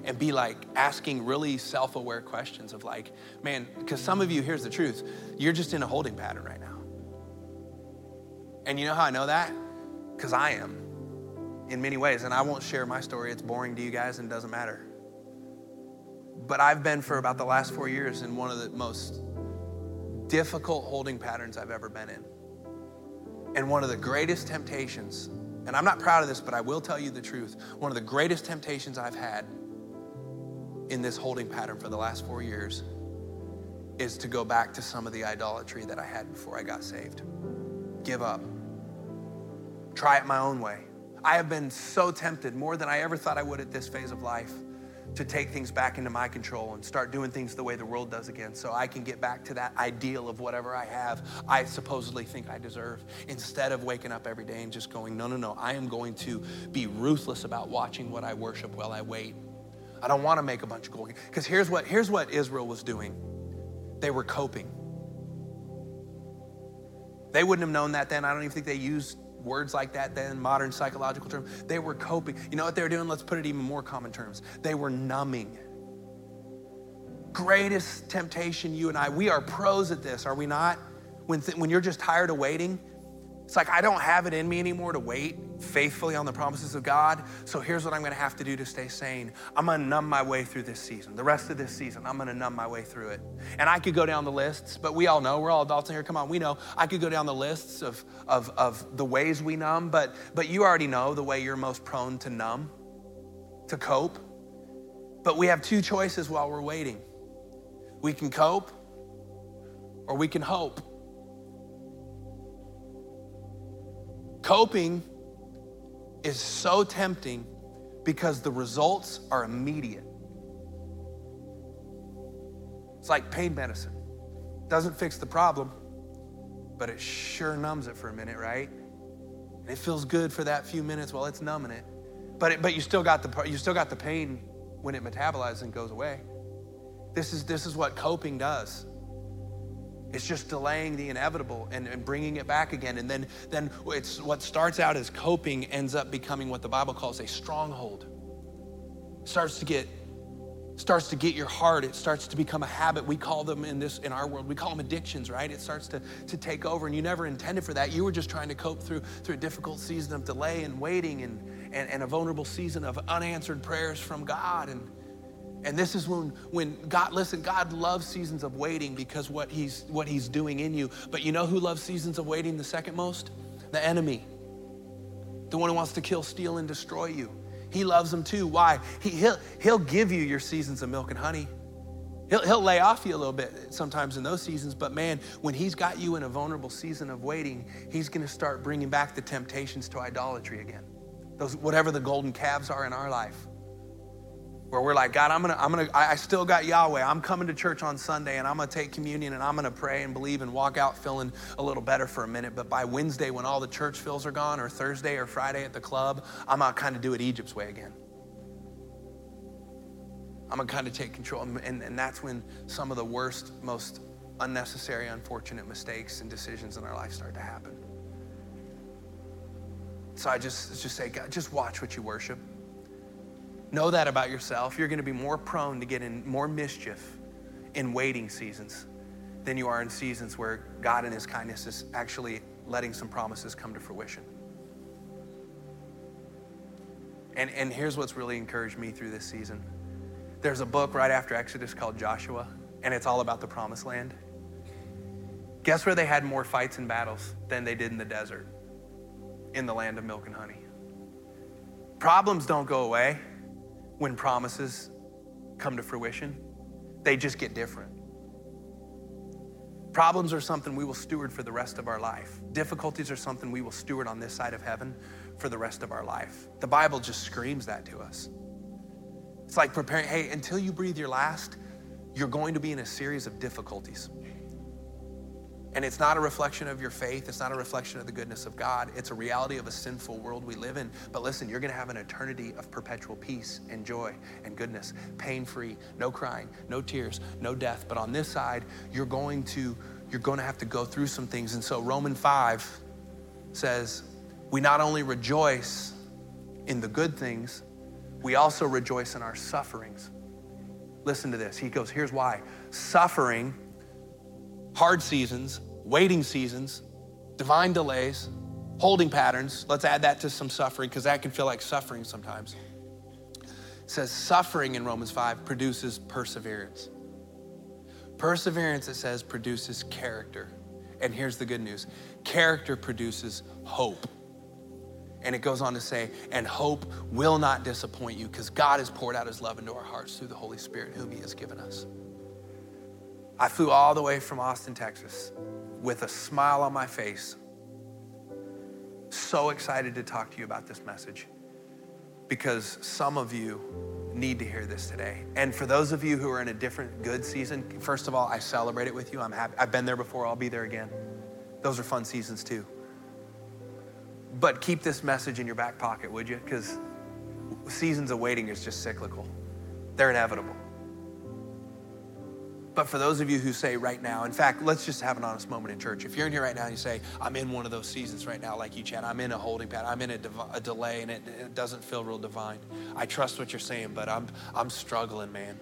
and be like asking really self aware questions of like, man, because some of you, here's the truth, you're just in a holding pattern right now. And you know how I know that? Because I am in many ways. And I won't share my story, it's boring to you guys and doesn't matter. But I've been for about the last four years in one of the most difficult holding patterns I've ever been in. And one of the greatest temptations, and I'm not proud of this, but I will tell you the truth. One of the greatest temptations I've had in this holding pattern for the last four years is to go back to some of the idolatry that I had before I got saved. Give up try it my own way. I have been so tempted, more than I ever thought I would at this phase of life, to take things back into my control and start doing things the way the world does again so I can get back to that ideal of whatever I have I supposedly think I deserve instead of waking up every day and just going, no, no, no, I am going to be ruthless about watching what I worship while I wait. I don't want to make a bunch of gold. Because here's what, here's what Israel was doing they were coping. They wouldn't have known that then. I don't even think they used words like that then, modern psychological term. They were coping. You know what they were doing? Let's put it even more common terms. They were numbing. Greatest temptation, you and I, we are pros at this, are we not? When, th- when you're just tired of waiting, it's like I don't have it in me anymore to wait faithfully on the promises of God. So here's what I'm going to have to do to stay sane. I'm going to numb my way through this season. The rest of this season, I'm going to numb my way through it. And I could go down the lists, but we all know, we're all adults in here. Come on, we know. I could go down the lists of, of, of the ways we numb, but, but you already know the way you're most prone to numb, to cope. But we have two choices while we're waiting we can cope or we can hope. Coping is so tempting because the results are immediate. It's like pain medicine. Doesn't fix the problem, but it sure numbs it for a minute, right? And it feels good for that few minutes while it's numbing it. But, it, but you, still got the, you still got the pain when it metabolizes and goes away. This is, this is what coping does. It's just delaying the inevitable and, and bringing it back again. And then, then it's what starts out as coping ends up becoming what the Bible calls a stronghold. It starts to get starts to get your heart. It starts to become a habit. We call them in this in our world we call them addictions right? It starts to, to take over and you never intended for that. You were just trying to cope through through a difficult season of delay and waiting and and, and a vulnerable season of unanswered prayers from god. And and this is when, when God, listen, God loves seasons of waiting because what he's, what he's doing in you. But you know who loves seasons of waiting the second most? The enemy. The one who wants to kill, steal, and destroy you. He loves them too. Why? He, he'll, he'll give you your seasons of milk and honey. He'll, he'll lay off you a little bit sometimes in those seasons, but man, when he's got you in a vulnerable season of waiting, he's gonna start bringing back the temptations to idolatry again. Those, whatever the golden calves are in our life where we're like, God, I'm gonna, I'm gonna, I still got Yahweh. I'm coming to church on Sunday and I'm gonna take communion and I'm gonna pray and believe and walk out feeling a little better for a minute. But by Wednesday, when all the church fills are gone, or Thursday or Friday at the club, I'm gonna kind of do it Egypt's way again. I'm gonna kind of take control. And, and that's when some of the worst, most unnecessary, unfortunate mistakes and decisions in our life start to happen. So I just, just say, God, just watch what you worship. Know that about yourself. You're going to be more prone to get in more mischief in waiting seasons than you are in seasons where God in His kindness is actually letting some promises come to fruition. And, and here's what's really encouraged me through this season there's a book right after Exodus called Joshua, and it's all about the promised land. Guess where they had more fights and battles than they did in the desert? In the land of milk and honey. Problems don't go away when promises come to fruition, they just get different. Problems are something we will steward for the rest of our life. Difficulties are something we will steward on this side of heaven for the rest of our life. The Bible just screams that to us. It's like preparing, hey, until you breathe your last, you're going to be in a series of difficulties. And it's not a reflection of your faith. It's not a reflection of the goodness of God. It's a reality of a sinful world we live in. But listen, you're going to have an eternity of perpetual peace and joy and goodness, pain free, no crying, no tears, no death. But on this side, you're going to you're going to have to go through some things. And so Roman 5 says, we not only rejoice in the good things, we also rejoice in our sufferings. Listen to this. He goes, here's why. Suffering hard seasons, waiting seasons, divine delays, holding patterns. Let's add that to some suffering because that can feel like suffering sometimes. It says suffering in Romans 5 produces perseverance. Perseverance, it says, produces character. And here's the good news character produces hope. And it goes on to say, and hope will not disappoint you because God has poured out his love into our hearts through the Holy Spirit, whom he has given us. I flew all the way from Austin, Texas with a smile on my face. So excited to talk to you about this message because some of you need to hear this today. And for those of you who are in a different good season, first of all, I celebrate it with you. I'm happy. I've been there before, I'll be there again. Those are fun seasons too. But keep this message in your back pocket, would you? Because seasons of waiting is just cyclical, they're inevitable. But for those of you who say right now, in fact, let's just have an honest moment in church. If you're in here right now and you say, I'm in one of those seasons right now, like you, Chad, I'm in a holding pattern, I'm in a, div- a delay, and it, it doesn't feel real divine. I trust what you're saying, but I'm, I'm struggling, man.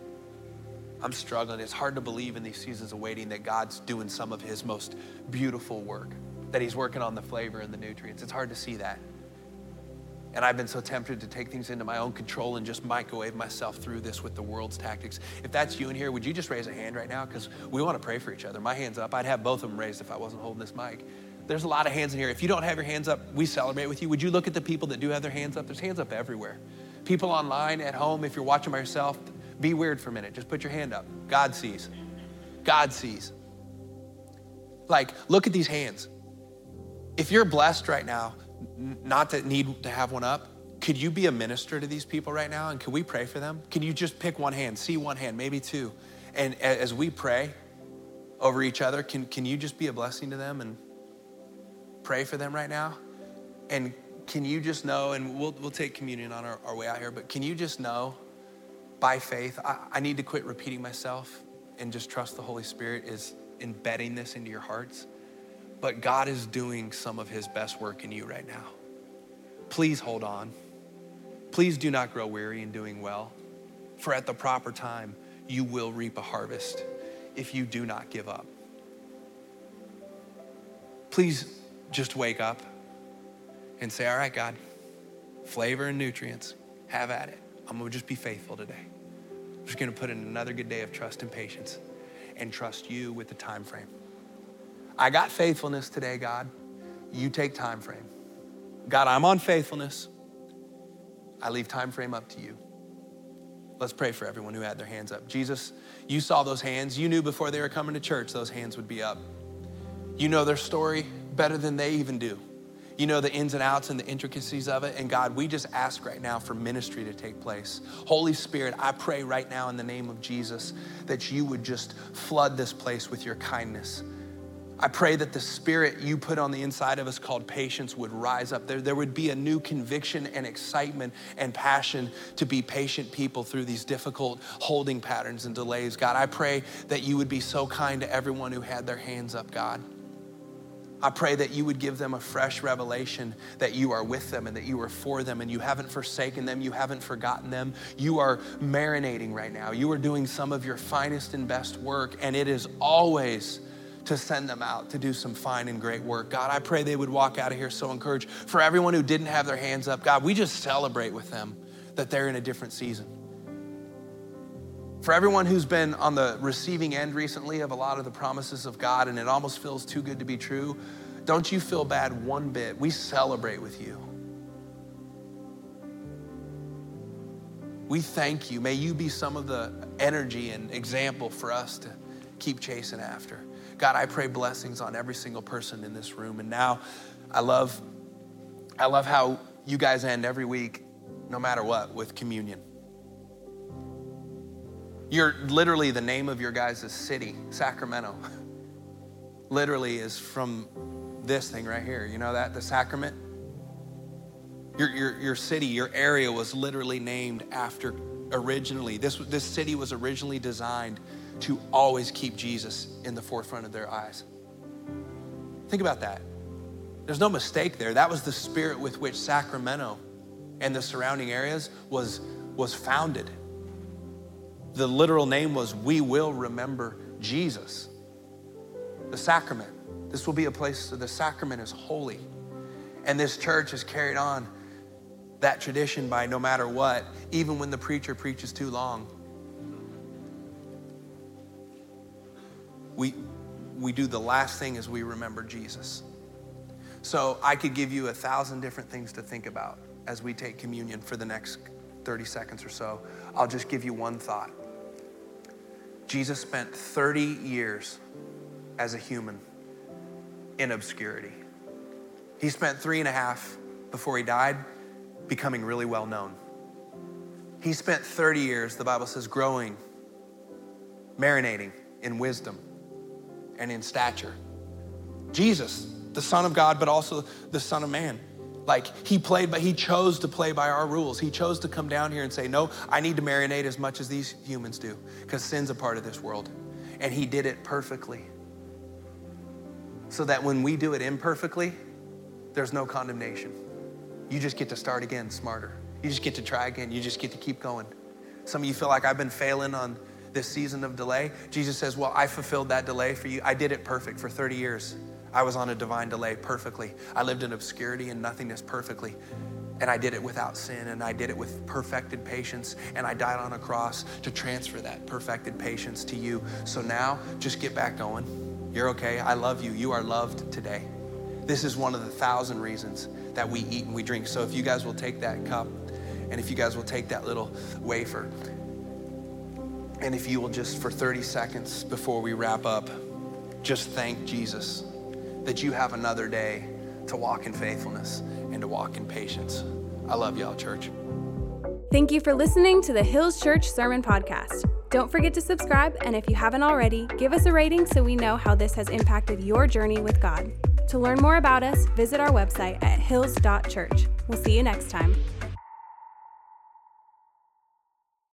I'm struggling. It's hard to believe in these seasons of waiting that God's doing some of his most beautiful work, that he's working on the flavor and the nutrients. It's hard to see that. And I've been so tempted to take things into my own control and just microwave myself through this with the world's tactics. If that's you in here, would you just raise a hand right now? Because we want to pray for each other. My hand's up. I'd have both of them raised if I wasn't holding this mic. There's a lot of hands in here. If you don't have your hands up, we celebrate with you. Would you look at the people that do have their hands up? There's hands up everywhere. People online, at home, if you're watching by yourself, be weird for a minute. Just put your hand up. God sees. God sees. Like, look at these hands. If you're blessed right now, not to need to have one up, could you be a minister to these people right now? And can we pray for them? Can you just pick one hand, see one hand, maybe two? And as we pray over each other, can, can you just be a blessing to them and pray for them right now? And can you just know, and we'll, we'll take communion on our, our way out here, but can you just know by faith, I, I need to quit repeating myself and just trust the Holy Spirit is embedding this into your hearts? But God is doing some of his best work in you right now. Please hold on. Please do not grow weary in doing well, for at the proper time, you will reap a harvest if you do not give up. Please just wake up and say, All right, God, flavor and nutrients, have at it. I'm gonna just be faithful today. I'm just gonna put in another good day of trust and patience and trust you with the time frame. I got faithfulness today, God. You take time frame. God, I'm on faithfulness. I leave time frame up to you. Let's pray for everyone who had their hands up. Jesus, you saw those hands. You knew before they were coming to church those hands would be up. You know their story better than they even do. You know the ins and outs and the intricacies of it. And God, we just ask right now for ministry to take place. Holy Spirit, I pray right now in the name of Jesus that you would just flood this place with your kindness I pray that the spirit you put on the inside of us called patience would rise up. There, there would be a new conviction and excitement and passion to be patient people through these difficult holding patterns and delays. God, I pray that you would be so kind to everyone who had their hands up, God. I pray that you would give them a fresh revelation that you are with them and that you are for them and you haven't forsaken them, you haven't forgotten them. You are marinating right now. You are doing some of your finest and best work, and it is always to send them out to do some fine and great work. God, I pray they would walk out of here so encouraged. For everyone who didn't have their hands up, God, we just celebrate with them that they're in a different season. For everyone who's been on the receiving end recently of a lot of the promises of God and it almost feels too good to be true, don't you feel bad one bit. We celebrate with you. We thank you. May you be some of the energy and example for us to keep chasing after. God, I pray blessings on every single person in this room. And now I love, I love how you guys end every week, no matter what, with communion. You're literally the name of your guys' city, Sacramento. literally is from this thing right here. You know that? The sacrament? Your, your, your city, your area was literally named after originally. This, this city was originally designed to always keep Jesus in the forefront of their eyes. Think about that. There's no mistake there. That was the spirit with which Sacramento and the surrounding areas was, was founded. The literal name was We Will Remember Jesus. The sacrament. This will be a place, the sacrament is holy. And this church has carried on that tradition by no matter what, even when the preacher preaches too long, we, we do the last thing as we remember Jesus. So I could give you a thousand different things to think about as we take communion for the next 30 seconds or so. I'll just give you one thought. Jesus spent 30 years as a human in obscurity. He spent three and a half before he died becoming really well known. He spent 30 years, the Bible says, growing, marinating in wisdom and in stature. Jesus, the Son of God, but also the Son of Man. Like he played, but he chose to play by our rules. He chose to come down here and say, No, I need to marinate as much as these humans do, because sin's a part of this world. And he did it perfectly. So that when we do it imperfectly, there's no condemnation. You just get to start again smarter. You just get to try again. You just get to keep going. Some of you feel like I've been failing on this season of delay. Jesus says, Well, I fulfilled that delay for you. I did it perfect for 30 years. I was on a divine delay perfectly. I lived in obscurity and nothingness perfectly. And I did it without sin, and I did it with perfected patience, and I died on a cross to transfer that perfected patience to you. So now, just get back going. You're okay. I love you. You are loved today. This is one of the thousand reasons that we eat and we drink. So if you guys will take that cup, and if you guys will take that little wafer, and if you will just for 30 seconds before we wrap up, just thank Jesus that you have another day to walk in faithfulness and to walk in patience. I love y'all, church. Thank you for listening to the Hills Church Sermon Podcast. Don't forget to subscribe, and if you haven't already, give us a rating so we know how this has impacted your journey with God. To learn more about us, visit our website at hills.church. We'll see you next time.